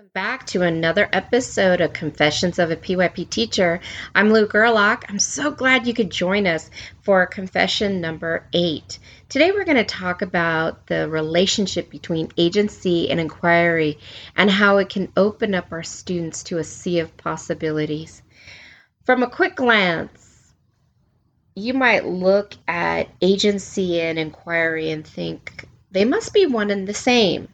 Welcome back to another episode of Confessions of a PYP Teacher. I'm Lou Gerlach. I'm so glad you could join us for confession number eight. Today we're going to talk about the relationship between agency and inquiry and how it can open up our students to a sea of possibilities. From a quick glance, you might look at agency and inquiry and think they must be one and the same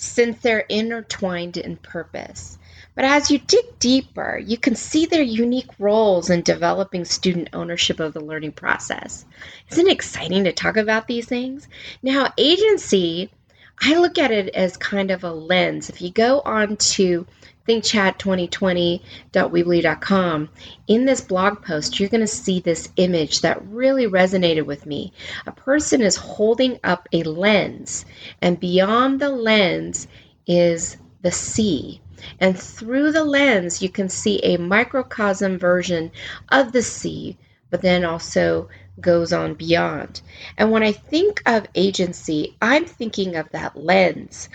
since they're intertwined in purpose. But as you dig deeper, you can see their unique roles in developing student ownership of the learning process. Isn't it exciting to talk about these things? Now, agency, I look at it as kind of a lens. If you go on to thinkchat2020.weebly.com. In this blog post, you're going to see this image that really resonated with me. A person is holding up a lens, and beyond the lens is the sea. And through the lens, you can see a microcosm version of the sea, but then also goes on beyond. And when I think of agency, I'm thinking of that lens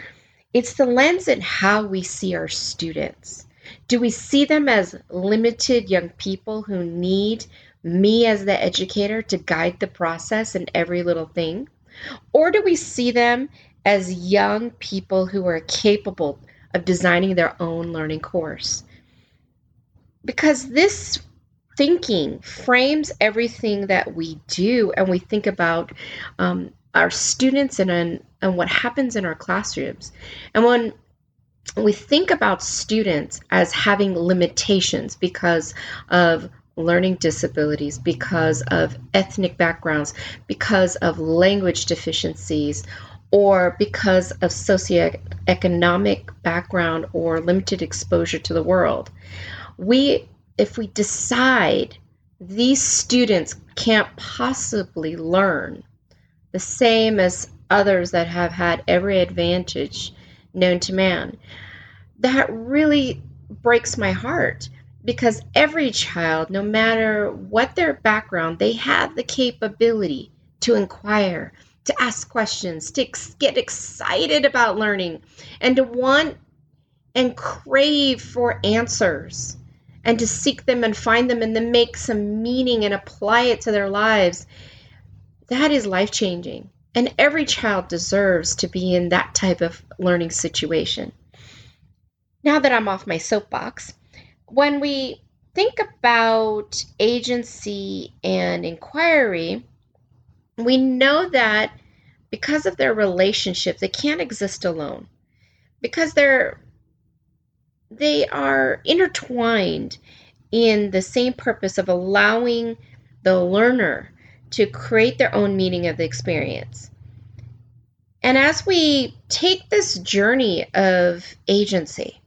it's the lens in how we see our students. Do we see them as limited young people who need me as the educator to guide the process in every little thing? Or do we see them as young people who are capable of designing their own learning course? Because this thinking frames everything that we do and we think about um, our students and, and what happens in our classrooms. And when we think about students as having limitations because of learning disabilities, because of ethnic backgrounds, because of language deficiencies, or because of socioeconomic background or limited exposure to the world. We, if we decide these students can't possibly learn the same as others that have had every advantage known to man. That really breaks my heart because every child, no matter what their background, they have the capability to inquire, to ask questions, to ex- get excited about learning, and to want and crave for answers and to seek them and find them and then make some meaning and apply it to their lives that is life changing. And every child deserves to be in that type of learning situation. Now that I'm off my soapbox, when we think about agency and inquiry, we know that because of their relationship, they can't exist alone. Because they're they are intertwined in the same purpose of allowing the learner to create their own meaning of the experience. And as we take this journey of agency,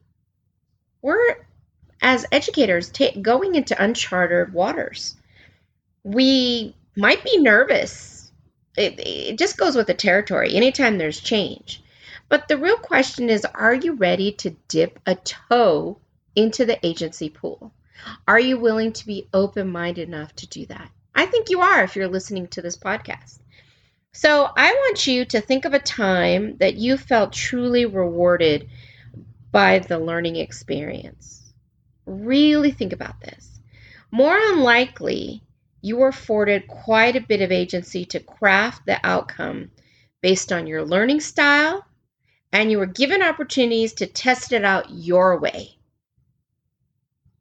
we're, as educators, going into uncharted waters. We might be nervous. It, it just goes with the territory anytime there's change. But the real question is are you ready to dip a toe into the agency pool? Are you willing to be open minded enough to do that? I think you are if you're listening to this podcast. So I want you to think of a time that you felt truly rewarded by the learning experience. Really think about this. More than likely, you were afforded quite a bit of agency to craft the outcome based on your learning style, and you were given opportunities to test it out your way.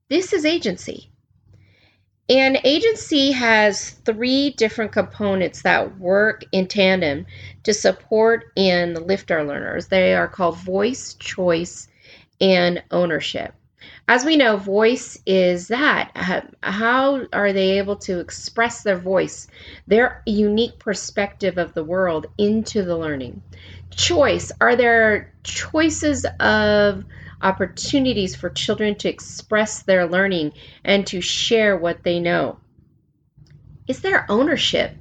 This is agency. An agency has three different components that work in tandem to support and lift our learners. They are called voice, choice, and ownership. As we know, voice is that. How are they able to express their voice, their unique perspective of the world into the learning? Choice, are there choices of opportunities for children to express their learning and to share what they know. Is there ownership?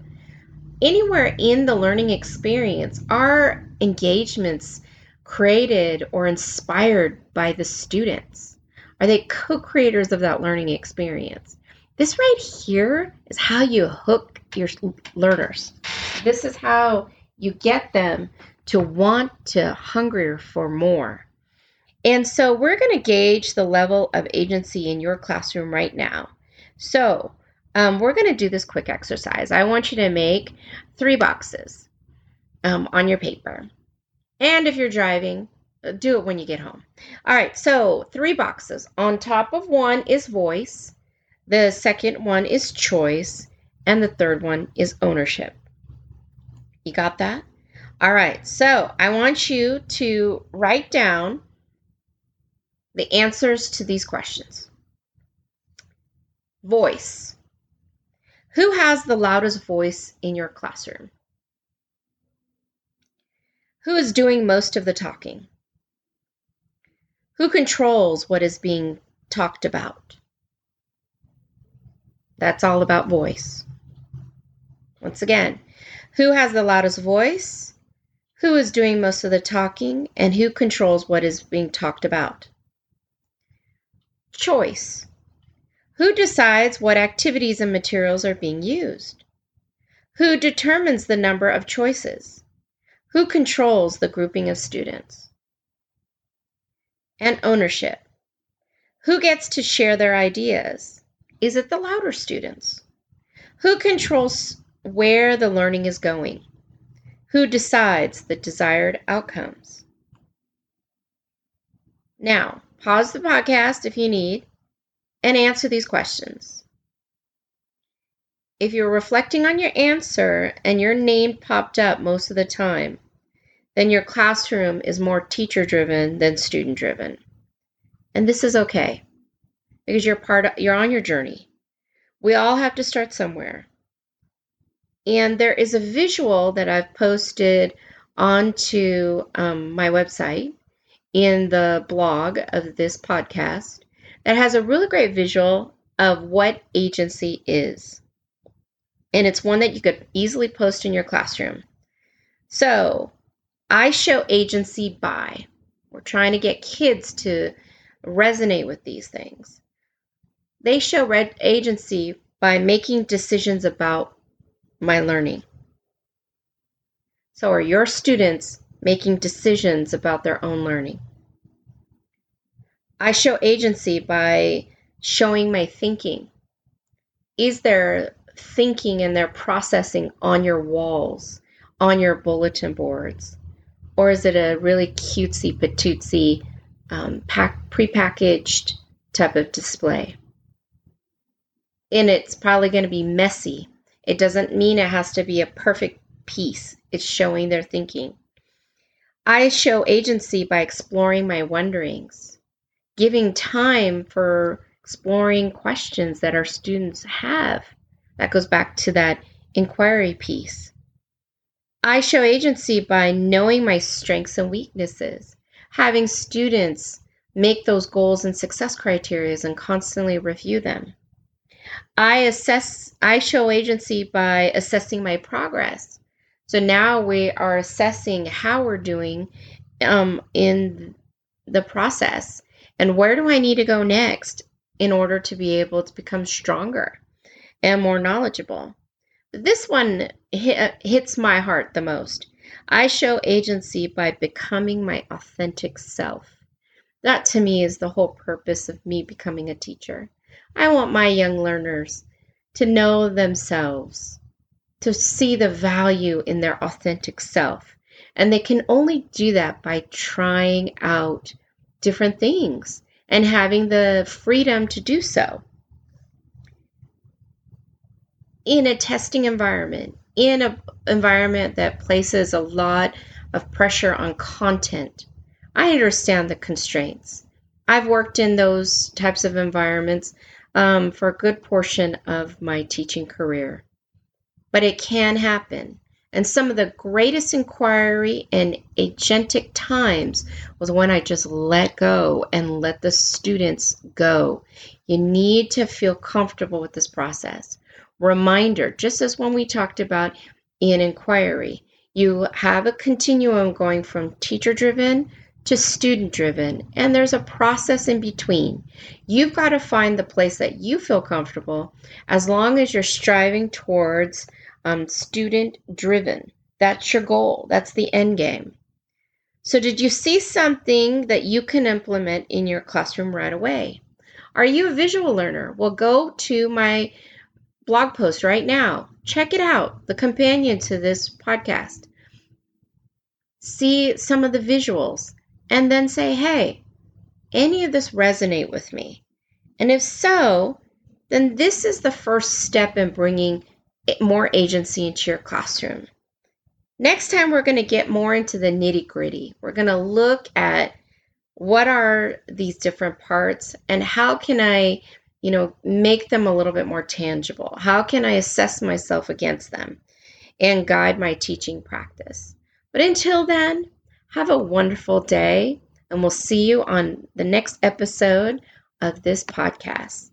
Anywhere in the learning experience, are engagements created or inspired by the students? Are they co creators of that learning experience? This right here is how you hook your learners. This is how you get them to want to hunger for more. And so we're going to gauge the level of agency in your classroom right now. So um, we're going to do this quick exercise. I want you to make three boxes um, on your paper. And if you're driving, uh, do it when you get home. All right, so three boxes. On top of one is voice, the second one is choice, and the third one is ownership. You got that? All right, so I want you to write down the answers to these questions. Voice. Who has the loudest voice in your classroom? Who is doing most of the talking? Who controls what is being talked about? That's all about voice. Once again, who has the loudest voice? Who is doing most of the talking? And who controls what is being talked about? Choice. Who decides what activities and materials are being used? Who determines the number of choices? Who controls the grouping of students? And ownership. Who gets to share their ideas? Is it the louder students? Who controls where the learning is going? Who decides the desired outcomes? Now, pause the podcast if you need and answer these questions. If you're reflecting on your answer and your name popped up most of the time, then your classroom is more teacher driven than student driven. And this is okay because you're part of, you're on your journey. We all have to start somewhere. And there is a visual that I've posted onto um, my website in the blog of this podcast that has a really great visual of what agency is. And it's one that you could easily post in your classroom. So, I show agency by. We're trying to get kids to resonate with these things. They show agency by making decisions about my learning. So are your students making decisions about their own learning? I show agency by showing my thinking. Is there thinking and their processing on your walls, on your bulletin boards? or is it a really cutesy patootsy um, pack, prepackaged type of display? And it's probably going to be messy. It doesn't mean it has to be a perfect piece. It's showing their thinking. I show agency by exploring my wonderings, giving time for exploring questions that our students have. That goes back to that inquiry piece. I show agency by knowing my strengths and weaknesses, having students make those goals and success criteria and constantly review them. I assess I show agency by assessing my progress. So now we are assessing how we're doing um, in the process and where do I need to go next in order to be able to become stronger and more knowledgeable. This one hit, uh, hits my heart the most. I show agency by becoming my authentic self. That to me is the whole purpose of me becoming a teacher. I want my young learners to know themselves, to see the value in their authentic self. And they can only do that by trying out different things and having the freedom to do so in a testing environment, in an environment that places a lot of pressure on content, I understand the constraints. I've worked in those types of environments um, for a good portion of my teaching career. But it can happen. And some of the greatest inquiry and agentic times was when I just let go and let the students go. You need to feel comfortable with this process reminder, just as when we talked about in inquiry, you have a continuum going from teacher driven to student driven, and there's a process in between. You've got to find the place that you feel comfortable as long as you're striving towards um, student driven. That's your goal, that's the end game. So, did you see something that you can implement in your classroom right away? Are you a visual learner? Well, go to my blog post right now. Check it out, the companion to this podcast. See some of the visuals and then say, hey, any of this resonate with me? And if so, then this is the first step in bringing more agency into your classroom. Next time, we're going to get more into the nitty gritty. We're going to look at what are these different parts and how can I, you know, make them a little bit more tangible? How can I assess myself against them and guide my teaching practice? But until then, have a wonderful day and we'll see you on the next episode of this podcast.